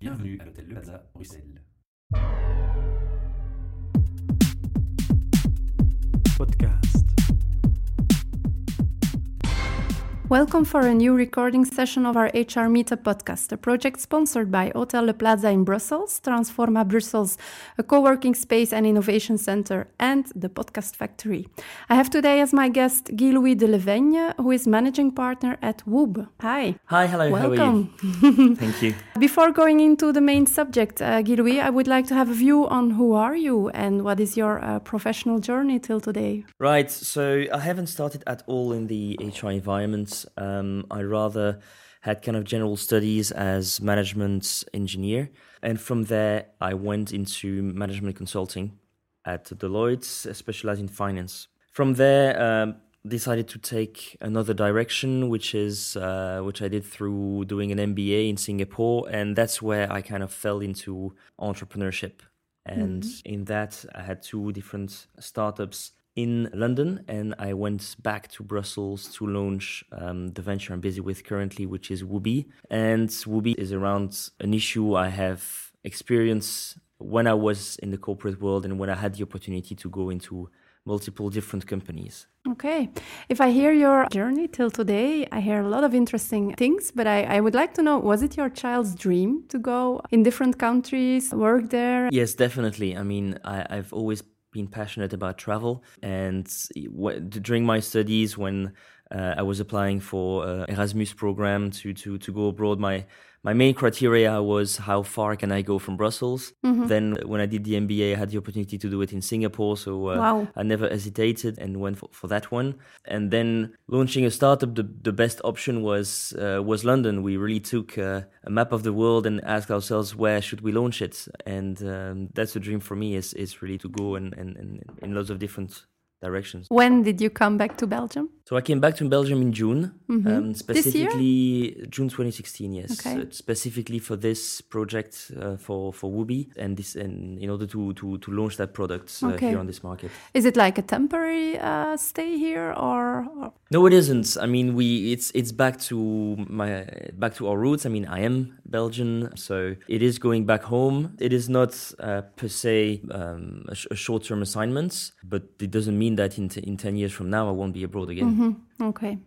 Bienvenue à l'hôtel Le Plaza, Bruxelles. Welcome for a new recording session of our HR Meetup podcast, a project sponsored by Hotel Le Plaza in Brussels, Transforma Brussels, a co working space and innovation center, and the Podcast Factory. I have today as my guest Guy Louis de le Vingne, who is managing partner at Woobe. Hi. Hi, hello, Welcome. how are you? Thank you. Before going into the main subject, uh, Guy Louis, I would like to have a view on who are you and what is your uh, professional journey till today. Right, so I haven't started at all in the HR environment. Um, I rather had kind of general studies as management engineer. And from there, I went into management consulting at Deloitte, specialized in finance. From there, um, decided to take another direction, which is uh, which I did through doing an MBA in Singapore, and that's where I kind of fell into entrepreneurship. And in that, I had two different startups in London, and I went back to Brussels to launch um, the venture I'm busy with currently, which is Woobe. And Woobe is around an issue I have experienced when I was in the corporate world and when I had the opportunity to go into multiple different companies. Okay. If I hear your journey till today, I hear a lot of interesting things, but I, I would like to know was it your child's dream to go in different countries, work there? Yes, definitely. I mean, I, I've always been passionate about travel, and during my studies, when uh, I was applying for uh, Erasmus program to, to to go abroad, my my main criteria was how far can I go from Brussels. Then, when I did the MBA, I had the opportunity to do it in Singapore, so uh, Wow. I never hesitated and went for, for that one. And then launching a startup, the, the best option was uh, was London. We really took uh, a map of the world and asked ourselves where should we launch it. And um, that's a dream for me is is really to go and and, and in lots of different directions. When did you come back to Belgium? So I came back to Belgium in June, um, This year? specifically June 2016. Yes, Okay. Uh, specifically for this project uh, for for Woobe and this and in order to to to launch that product uh, Okay. here on this market. Is it like a temporary uh, stay here or? or- No, it isn't. I mean, we it's it's back to my back to our roots. I mean, I am Belgian, so it is going back home. It is not uh, per se um, a, sh- a short-term assignment, but it doesn't mean that in t- in ten years from now I won't be abroad again. Mhm. Okay.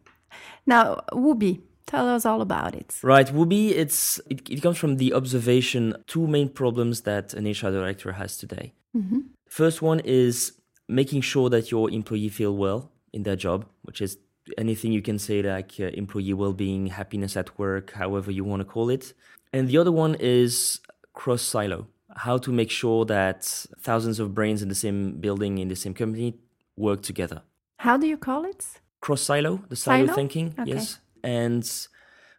Now, Woobe, tell us all about it. Right, Woobe, it's it, it comes from the observation two main problems that an HR director has today. Mhm. First one is making sure that your employee feel well in their job, which is anything you can say like uh, employee well-being, happiness at work, however you want to call it. And the other one is cross silo, how to make sure that thousands of brains in the same building in the same company work together How do you call it? cross silo, the silo, Silo? thinking. Okay. Yes. And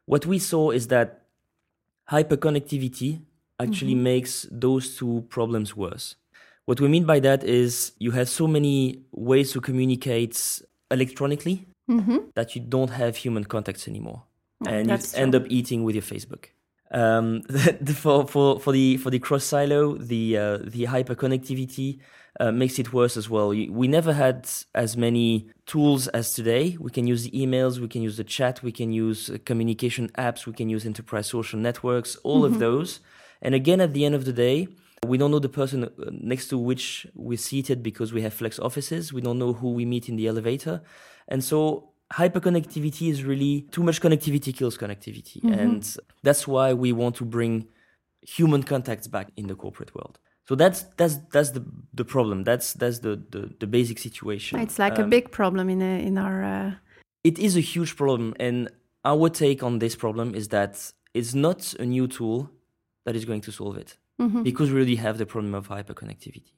what we saw is that hyperconnectivity actually makes those two problems worse. What we mean by that is you have so many ways to communicate electronically Mm-hmm. that you don't have human contacts anymore, and you that's end up eating with your Facebook. Um, the, for for for the for the cross silo, the uh, the hyperconnectivity uh, makes it worse as well. We never had as many tools as today. We can use the emails, we can use the chat, we can use uh, communication apps, we can use enterprise social networks, all of those. And again, at the end of the day, we don't know the person uh, next to which we're seated because we have flex offices. We don't know who we meet in the elevator. And so hyperconnectivity is really too much connectivity kills connectivity. And that's why we want to bring human contacts back in the corporate world. So that's that's that's the the problem. That's that's the the, the basic situation. It's like a Um, big problem in a, in our. Uh, it is a huge problem and our take on this problem is that it's not a new tool that is going to solve it mhm. because we already have the problem of hyperconnectivity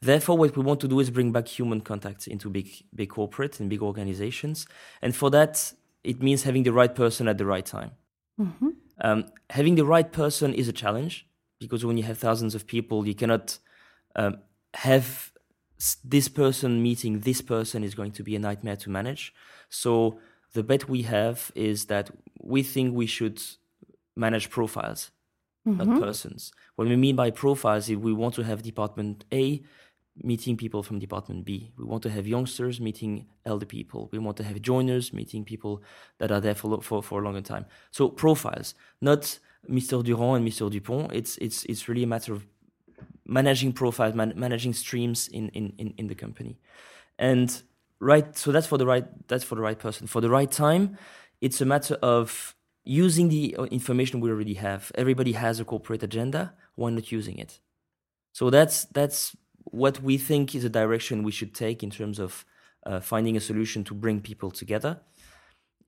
therefore what we want to do is bring back human contacts into big big corporate and big organizations and for that it means having the right person at the right time Mhm. um, having the right person is a challenge because when you have thousands of people, you cannot um, have this person meeting this person is going to be a nightmare to manage. So the bet we have is that we think we should manage profiles, not persons. What we mean by profiles is we want to have department A meeting people from department B. We want to have youngsters meeting elder people. We want to have joiners meeting people that are there for, for, for a longer time. So profiles, not Mr. Durand and Mr. Dupont. It's it's it's really a matter of managing profiles, man, managing streams in, in, in, in the company. And right so that's for the right that's for the right person. For the right time, it's a matter of using the uh, information we already have. Everybody has a corporate agenda, why not using it? So that's that's what we think is a direction we should take in terms of uh, finding a solution to bring people together.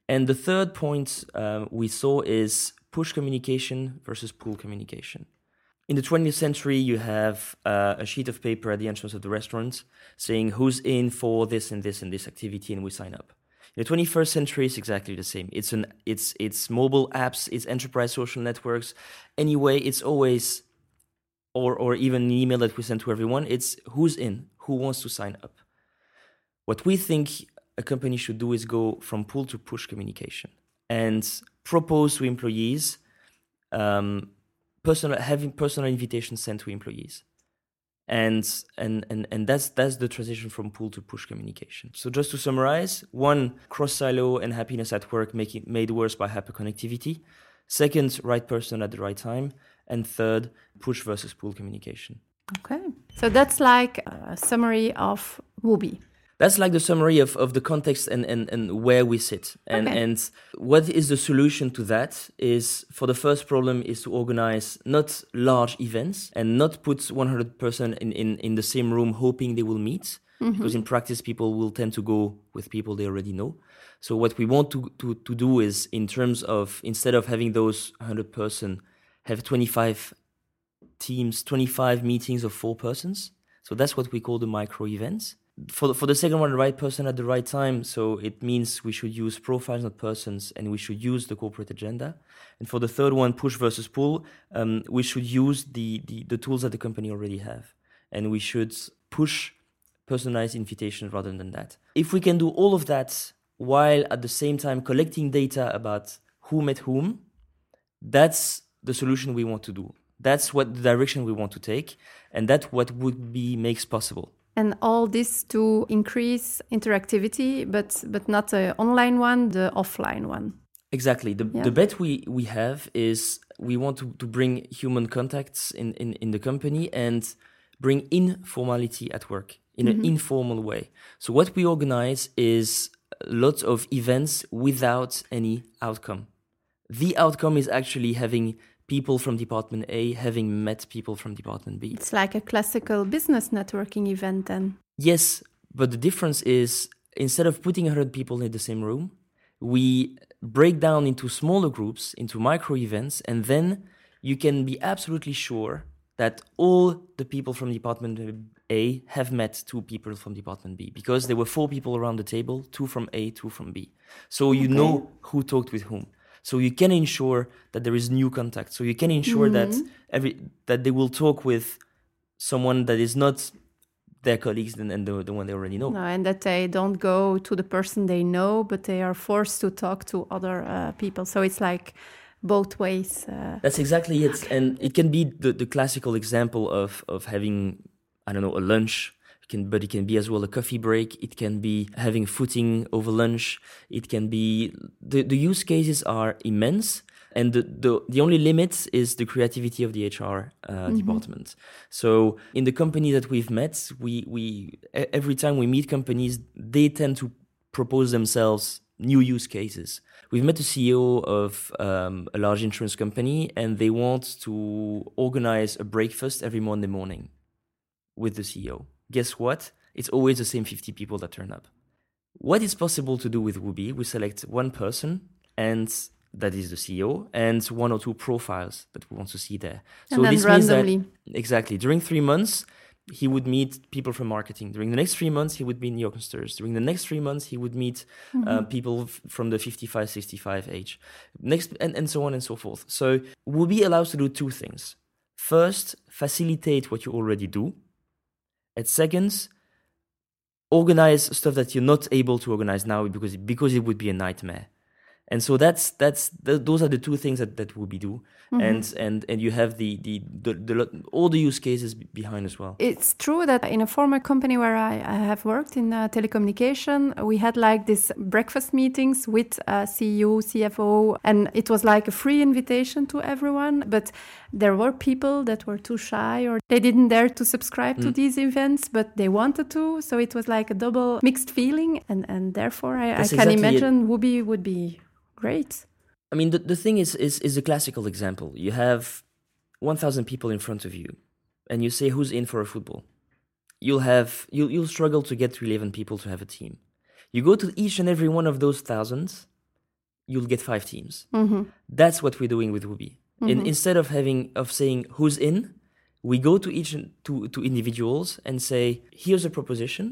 And the third point uh, we saw is push communication versus pull communication. In the 20th century, you have uh, a sheet of paper at the entrance of the restaurant saying who's in for this and this and this activity, and we sign up. In the 21st century, it's exactly the same. It's an it's it's mobile apps, it's enterprise social networks. Anyway, it's always or or even an email that we send to everyone. It's who's in, who wants to sign up. What we think a company should do is go from pull to push communication and propose to employees um, personal having personal invitations sent to employees. And and and and that's that's the transition from pull to push communication. So just to summarize one cross silo and happiness at work making made worse by hyperconnectivity. Second right person at the right time. And third push versus pull communication. Okay. So that's like a summary of Woobe that's like the summary of, of the context and, and, and where we sit. And Okay. and what is the solution to that is for the first problem is to organize not large events and not put 100 person in, in, in the same room hoping they will meet. Mm-hmm. Because in practice, people will tend to go with people they already know. So what we want to, to, to do is in terms of instead of having those 100 person, have 25 teams, 25 meetings of four persons. So that's what we call the micro events. For the, for the second one, the right person at the right time. So it means we should use profiles, not persons, and we should use the corporate agenda. And for the third one, push versus pull, um, we should use the, the, the tools that the company already have. And we should push personalized invitations rather than that. If we can do all of that while at the same time collecting data about who met whom, that's the solution we want to do. That's what the direction we want to take, and that's what Woobe makes possible. And all this to increase interactivity but but not the online one the offline one Exactly. The, Yeah. the bet we, we have is we want to, to bring human contacts in, in, in the company and bring informality at work in an mm-hmm. informal way. So what we organize is lots of events without any outcome. The outcome is actually having people from department A having met people from department B. it's like a classical business networking event then Yes, but the difference is instead of putting 100 people in the same room, we break down into smaller groups, into micro events, and then you can be absolutely sure that all the people from department A have met two people from department B because there were four people around the table, two from A, two from B. So you know who talked with whom. So you can ensure that there is new contact. So you can ensure that every that they will talk with someone that is not their colleagues and, and the, the one they already know. no, and that they don't go to the person they know but they are forced to talk to other uh, people so it's like both ways uh, That's exactly it. And it can be the, the classical example of, of having, I don't know, a lunch. Can, but it can be as well a coffee break. It can be having footing over lunch. It can be, the, the use cases are immense. And the, the, the only limit is the creativity of the HR uh, department. So in the company that we've met, we, we, every time we meet companies, they tend to propose themselves new use cases. We've met a CEO of um, a large insurance company, and they want to organize a breakfast every Monday morning with the CEO. Guess what? It's always the same 50 people that turn up. What is possible to do with Woobe? We select one person, and that is the CEO, and one or two profiles that we want to see there. And then this means that. Exactly. During three months, he would meet people from marketing. During the next three months, he would meet youngsters. During the next three months, he would meet uh, people f- from the 55, 65 age. Next, and, and so on and so forth. So, Woobe allows to do two things. First, facilitate what you already do. And second, organize stuff that you're not able to organize now because because it would be a nightmare. And so that's that's th- those are the two things that that Woobe do, Mm-hmm. and and and you have the the, the the all the use cases behind as well. It's true that in a former company where I, I have worked in uh, telecommunication, we had like these breakfast meetings with uh, CEO, CFO, and it was like a free invitation to everyone. But there were people that were too shy or they didn't dare to subscribe Mm. to these events, but they wanted to. So it was like a double mixed feeling. And, and therefore, I, I can exactly it. imagine Woobe would be great. I mean, the, the thing is, is is a classical example. You have 1,000 people in front of you, and you say who's in for a football. You'll have you'll you'll struggle to get to 11 people to have a team. You go to each and every one of those thousands, you'll get five teams. hmm That's what we're doing with Woobe. In, instead of having of saying who's in, we go to each and- to to individuals and say, here's a proposition,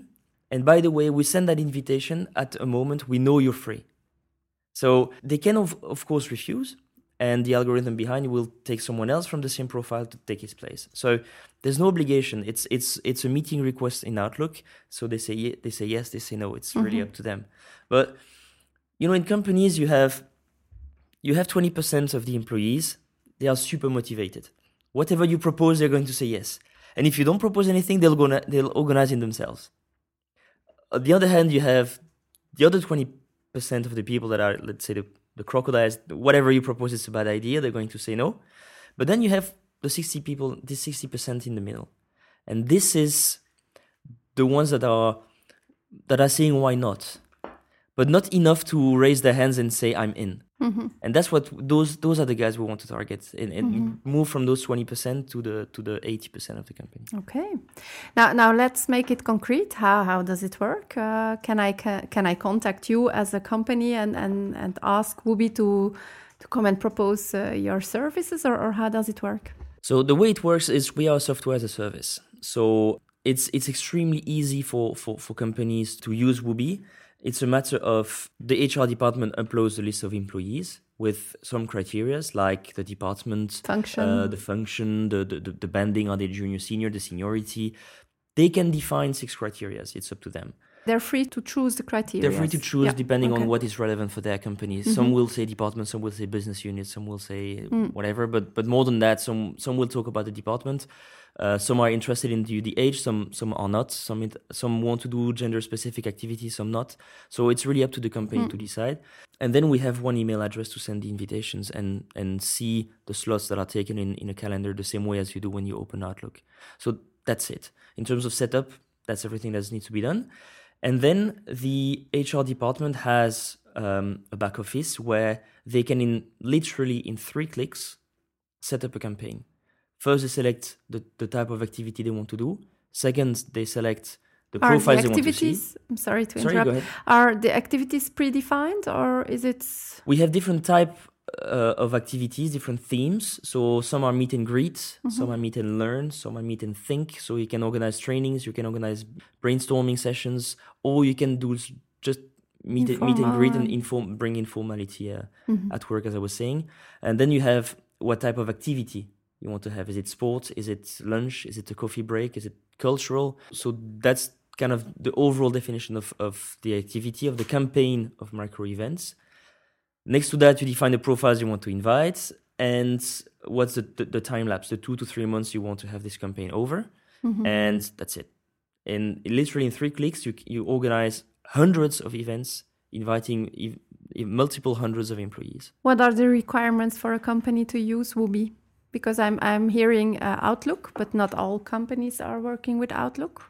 and by the way, we send that invitation at a moment we know you're free. So they can of, of course refuse, and the algorithm behind will take someone else from the same profile to take his place. So there's no obligation. It's it's it's a meeting request in Outlook. So they say ye- they say yes, they say no. It's really mm-hmm. up to them. But you know, in companies you have you have 20% of the employees, they are super motivated. Whatever you propose, they're going to say yes. And if you don't propose anything, they'll, gonna, they'll organize it themselves. On the other hand, you have the other 20% of the people that are, let's say, the, the crocodiles, whatever you propose is a bad idea, they're going to say no. But then you have the 60 people, this 60% in the middle. And this is the ones that are that are saying why not, but not enough to raise their hands and say I'm in. And that's what those those are the guys we want to target and, and move from those twenty percent to the to the eighty percent of the company. Okay. Now, now let's make it concrete. How how does it work? Uh, can I ca- can I contact you as a company and and and ask Woobe to to come and propose uh, your services, or, or how does it work? So the way it works is we are software as a service. So it's it's extremely easy for for, for companies to use Woobe. It's a matter of the HR department uploads a list of employees with some criterias like the department, Function. uh, the function, the, the the the banding, are they junior, senior, the seniority. They can define six criterias. It's up to them. They're free to choose the criteria. They're free to choose Yeah, depending okay. on what is relevant for their company. Some will say department, some will say business unit, some will say whatever. But but more than that, some some will talk about the department. Uh, some are interested in the, the age, some some are not. Some it, some want to do gender specific activities, some not. So it's really up to the company to decide. And then we have one email address to send the invitations and and see the slots that are taken in in a calendar the same way as you do when you open Outlook. So that's it. In terms of setup, that's everything that needs to be done. And then the HR department has um, a back office where they can, in literally in three clicks, set up a campaign. First, they select the, the type of activity they want to do. Second, they select the Are the profiles they want to see. activities? I'm sorry to Sorry, interrupt. Are the activities predefined, or is it? We have different type uh, of activities, different themes. So some are meet and greet, Mm-hmm. some are meet and learn, some are meet and think. So you can organize trainings, you can organize brainstorming sessions, or you can do just meet and, meet and greet and inform, bring informality uh, Mm-hmm. at work, as I was saying. And then you have what type of activity you want to have. Is it sport? Is it lunch? Is it a coffee break? Is it cultural? So that's kind of the overall definition of, of the activity of the campaign of micro events. Next to that, you define the profiles you want to invite and what's the, the, the time lapse, the two to three months you want to have this campaign over. Mm-hmm. And that's it. And literally in three clicks, you, you organize hundreds of events, inviting ev- multiple hundreds of employees. What are the requirements for a company to use Woobe? Because I'm I'm hearing uh, Outlook, but not all companies are working with Outlook.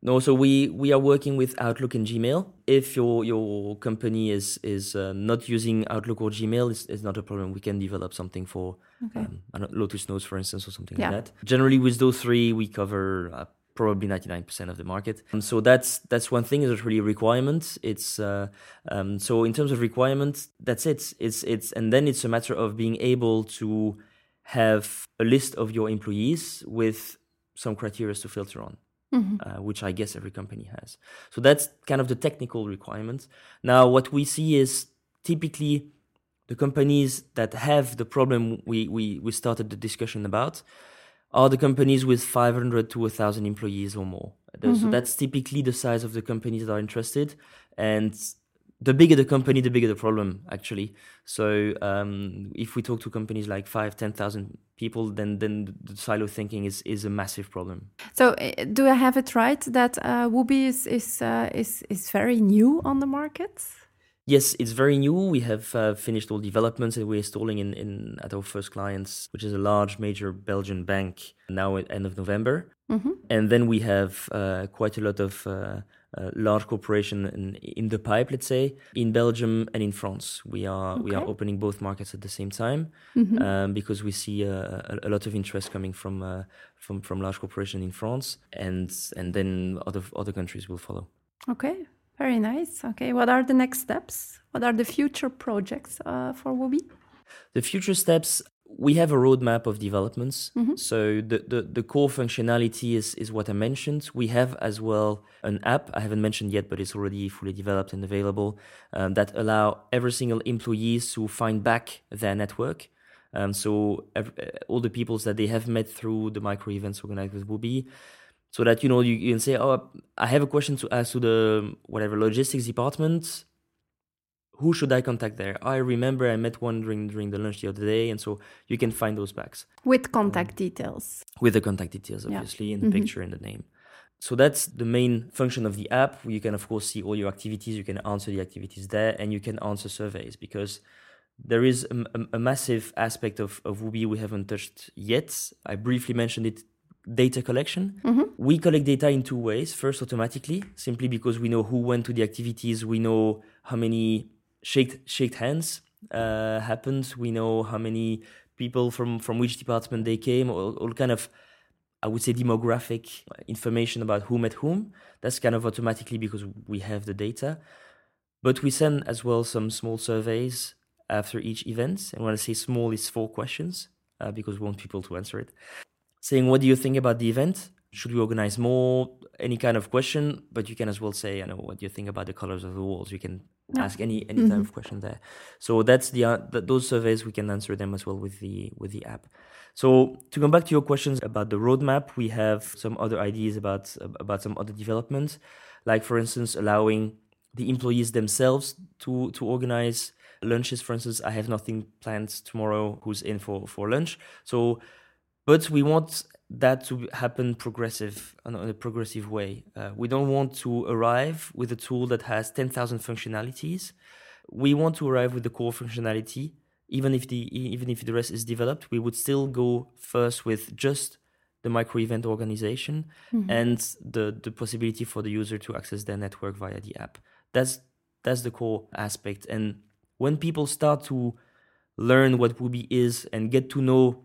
No, so we, we are working with Outlook and Gmail. If your your company is is uh, not using Outlook or Gmail, it's, it's not a problem. We can develop something for um, Lotus Notes, for instance, or something Yeah. like that. Generally, with those three, we cover uh, probably ninety nine percent of the market. So that's that's one thing. Is really a requirement. It's uh, um, so in terms of requirements, that's it. It's it's and then it's a matter of being able to have a list of your employees with some criteria to filter on uh, which I guess every company has. So that's kind of the technical requirements. Now, what we see is typically the companies that have the problem we, we, we started the discussion about are the companies with 500 to 1,000 employees or more. Th- So that's typically the size of the companies that are interested. And the bigger the company, the bigger the problem, actually. So um, if we talk to companies like five, 10,000 people, then then the silo thinking is, is a massive problem. So uh, do I have it right that uh, Woobe is is, uh, is is very new on the market? Yes, it's very new. We have uh, finished all developments and we're installing in, in at our first clients, which is a large major Belgian bank now at end of November. Mm-hmm. And then we have uh, quite a lot of uh, large corporation in, in the pipe, let's say, in Belgium and in France. We are okay. we are opening both markets at the same time mm-hmm. um, because we see uh, a, a, lot of interest coming from uh, from from large corporation in France, and and then other other countries will follow. Okay, very nice. Okay, what are the next steps? What are the future projects uh, for Woobe? The future steps we have a roadmap of developments. Mm-hmm. So the, the, the, core functionality is, is what I mentioned. We have as well an app I haven't mentioned yet, but it's already fully developed and available um, that allow every single employees to find back their network. Um, so every, uh, all the peoples that they have met through the micro events organized with Woobe, so that you know you, you can say, oh, I have a question to ask to the whatever logistics department who should I contact there? I remember I met one during during the lunch the other day, and so you can find those bags with contact um, details. With the contact details, obviously, yeah. in the mm-hmm. picture and the name. So that's the main function of the app. You can of course see all your activities. You can answer the activities there, and you can answer surveys because there is a, a, a massive aspect of of Woobe we haven't touched yet. I briefly mentioned it data collection. Mm-hmm. We collect data in two ways. First, automatically, simply because we know who went to the activities, we know how many shake shake hands uh, happened. We know how many people from from which department they came. All, all kind of I would say demographic information about who met whom. That's kind of automatically because we have the data. But we send as well some small surveys after each event. And when I say small, it's four questions uh, because we want people to answer it. Saying, what do you think about the event? Should we organize more? Any kind of question, but you can as well say, I know, what do you think about the colors of the walls? You can no. ask any any mm-hmm. type of question there. So that's the, uh, the, those surveys we can answer them as well with the with the app. So to come back to your questions about the roadmap, we have some other ideas about about some other developments, like for instance allowing the employees themselves to to organize lunches. For instance, I have nothing planned tomorrow. Who's in for for lunch? So, but we want that to happen progressive in a progressive way. Uh, we don't want to arrive with a tool that has 10,000 functionalities. We want to arrive with the core functionality. Even if the even if the rest is developed, we would still go first with just the micro event organization mm-hmm. and the the possibility for the user to access their network via the app. That's that's the core aspect. And when people start to learn what Woobe is and get to know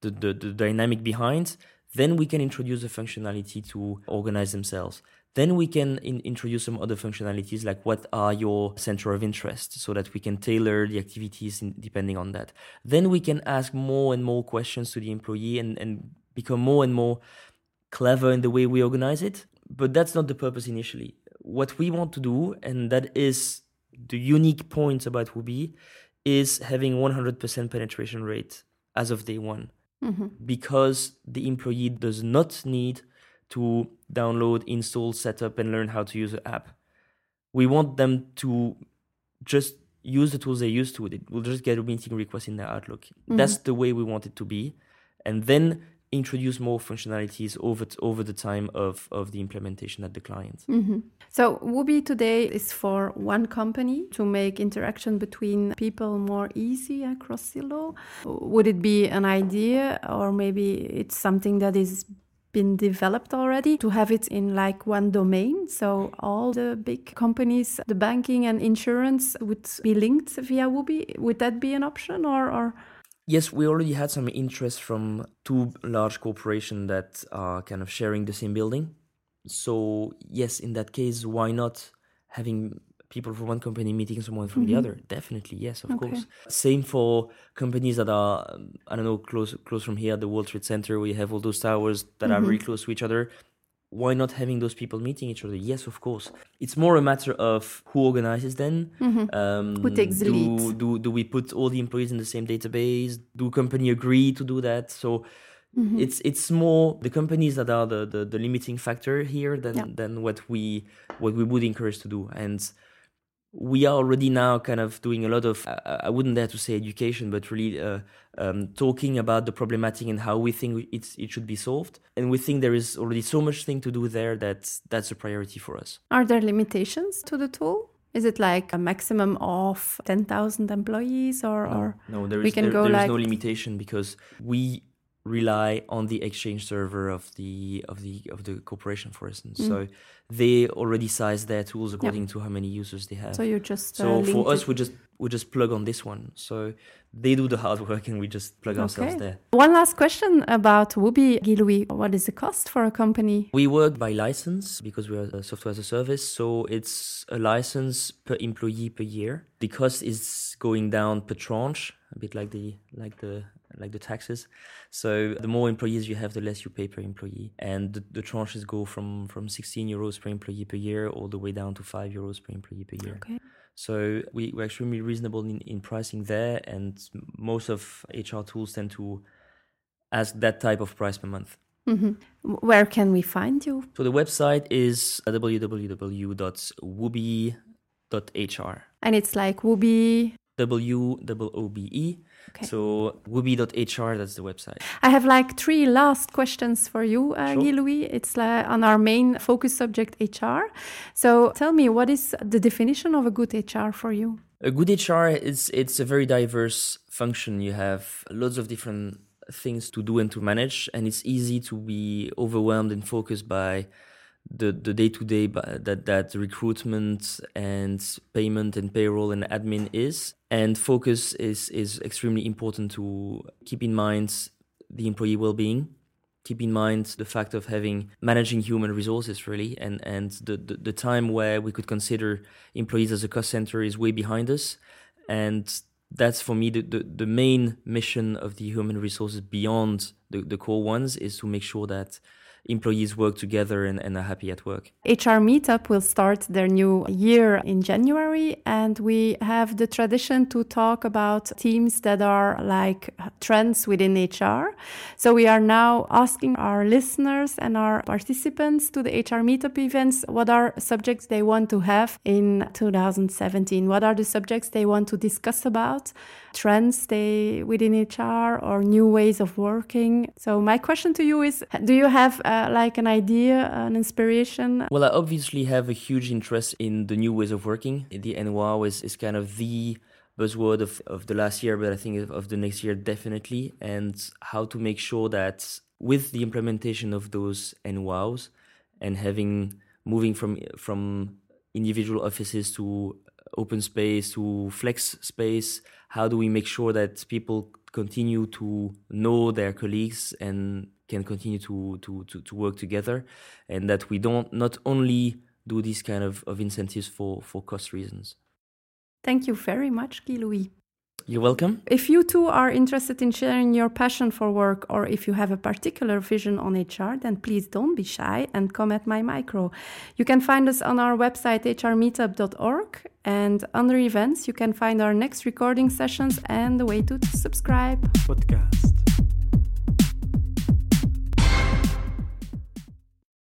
the, the, the dynamic behind, then we can introduce the functionality to organize themselves. Then we can in, introduce some other functionalities like what are your center of interest so that we can tailor the activities in, depending on that. Then we can ask more and more questions to the employee and, and become more and more clever in the way we organize it. But that's not the purpose initially. What we want to do, and that is the unique point about Woobe, is having 100% penetration rate as of day one mm-hmm. because the employee does not need to download, install, set up, and learn how to use the app. We want them to just use the tools they used to. It will just get a meeting request in their Outlook. Mm-hmm. That's the way we want it to be. And then introduce more functionalities over t- over the time of, of the implementation at the client. Mm-hmm. So Woobe today is for one company to make interaction between people more easy across Silo. Would it be an idea or maybe it's something that is been developed already to have it in like one domain so all the big companies the banking and insurance would be linked via Woobe would that be an option or or Yes, we already had some interest from two large corporations that are kind of sharing the same building. So, yes, in that case, why not having people from one company meeting someone from mm-hmm. the other? Definitely, yes, of okay. course. Same for companies that are, I don't know, close close from here, the World Trade Center, we have all those towers that mm-hmm. are very close to each other why not having those people meeting each other? Yes, of course. It's more a matter of who organizes then. Mm-hmm. Um, who takes the do, lead? Do, do we put all the employees in the same database? Do company agree to do that? So mm-hmm. it's it's more the companies that are the, the, the limiting factor here than yeah. than what we what we would encourage to do. And we are already now kind of doing a lot of I, wouldn't dare to say education, but really uh, um, talking about the problematic and how we think it's, it should be solved. And we think there is already so much thing to do there that that's a priority for us. Are there limitations to the tool? Is it like a maximum of 10,000 employees or, no, or no, there we can there, go there is like no limitation because we rely on the exchange server of the of the of the corporation for instance Mm. so they already size their tools according to how many users they have so you just uh, so link for us it. we just we just plug on this one so they do the hard work and we just plug ourselves there One last question about Woobe, Guy Louis. What is the cost for a company? we work by license because we are a software as a service so it's a license per employee per year the cost is going down per tranche a bit like the like the like the taxes so the more employees you have the less you pay per employee and the, the tranches go from from 16 euros per employee per year all the way down to 5 euros per employee per year Okay. so we, we're extremely reasonable in, in pricing there and most of hr tools tend to ask that type of price per month hmm Where can we find you? so the website is www.woobe.hr. And it's like Woobe. W O O B E. Okay. So woobe.hr, that's the website. I have like three last questions for you, uh, Sure. Guy Louis. It's uh, on our main focus subject, HR. So tell me, what is the definition of a good HR for you? A good HR is it's a very diverse function. You have lots of different things to do and to manage, and it's easy to be overwhelmed and focused by the the day to day that that recruitment and payment and payroll and admin is. And focus is is extremely important to keep in mind the employee well being. Keep in mind the fact of having managing human resources really and and the, the, the time where we could consider employees as a cost center is way behind us. And that's for me the, the, the main mission of the human resources beyond the, the core ones is to make sure that employees work together and, and are happy at work. HR Meetup will start their new year in January, and we have the tradition to talk about themes that are like trends within HR. So we are now asking our listeners and our participants to the HR Meetup events what are subjects they want to have in 2017? What are the subjects they want to discuss about? Trends they within HR or new ways of working. So my question to you is: Do you have uh, like an idea, an inspiration? Well, I obviously have a huge interest in the new ways of working. The NWOW is, is kind of the buzzword of, of the last year, but I think of, the next year definitely, and how to make sure that with the implementation of those NWOWs and having moving from from individual offices to open space to flex space, how do we make sure that people continue to know their colleagues and can continue to, to, to, to work together and that we don't not only do these kind of, of incentives for, for cost reasons. Thank you very much, Guy Louis. You're welcome. If you too are interested in sharing your passion for work or if you have a particular vision on HR, then please don't be shy and come at my micro. You can find us on our website hrmeetup.org and under events you can find our next recording sessions and the way to subscribe. Podcast.